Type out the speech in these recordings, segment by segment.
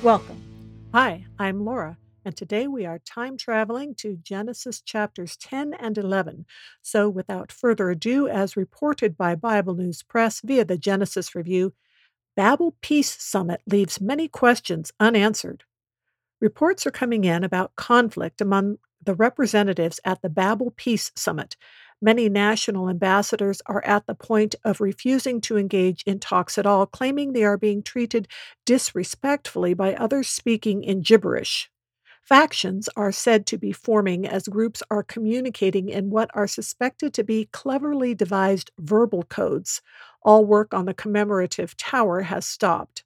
Welcome. Hi, I'm Laura, and today we are time traveling to Genesis chapters 10 and 11. So, without further ado, as reported by Bible News Press via the Genesis Review, Babel Peace Summit leaves many questions unanswered. Reports are coming in about conflict among the representatives at the Babel Peace Summit, Many national ambassadors are at the point of refusing to engage in talks at all, claiming they are being treated disrespectfully by others speaking in gibberish. Factions are said to be forming as groups are communicating in what are suspected to be cleverly devised verbal codes. All work on the commemorative tower has stopped.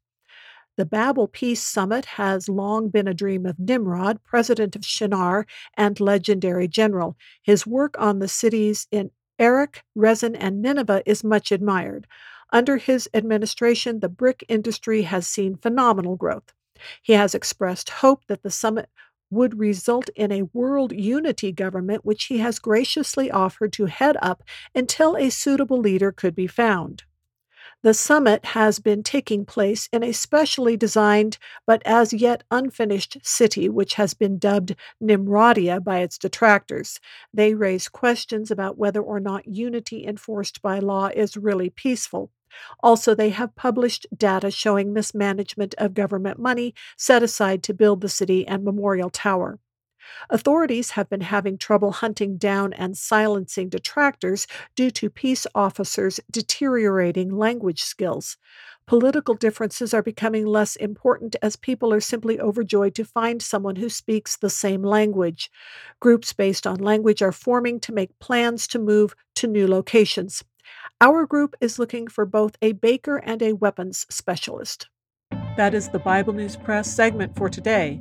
The Babel Peace Summit has long been a dream of Nimrod, president of Shinar and legendary general. His work on the cities in Erech, Resen, and Nineveh is much admired. Under his administration, the brick industry has seen phenomenal growth. He has expressed hope that the summit would result in a world unity government, which he has graciously offered to head up until a suitable leader could be found. The summit has been taking place in a specially designed but as yet unfinished city, which has been dubbed Nimrodia by its detractors. They raise questions about whether or not unity enforced by law is really peaceful. Also, they have published data showing mismanagement of government money set aside to build the city and memorial tower. Authorities have been having trouble hunting down and silencing detractors due to peace officers' deteriorating language skills. Political differences are becoming less important as people are simply overjoyed to find someone who speaks the same language. Groups based on language are forming to make plans to move to new locations. Our group is looking for both a baker and a weapons specialist. That is the Bible News Press segment for today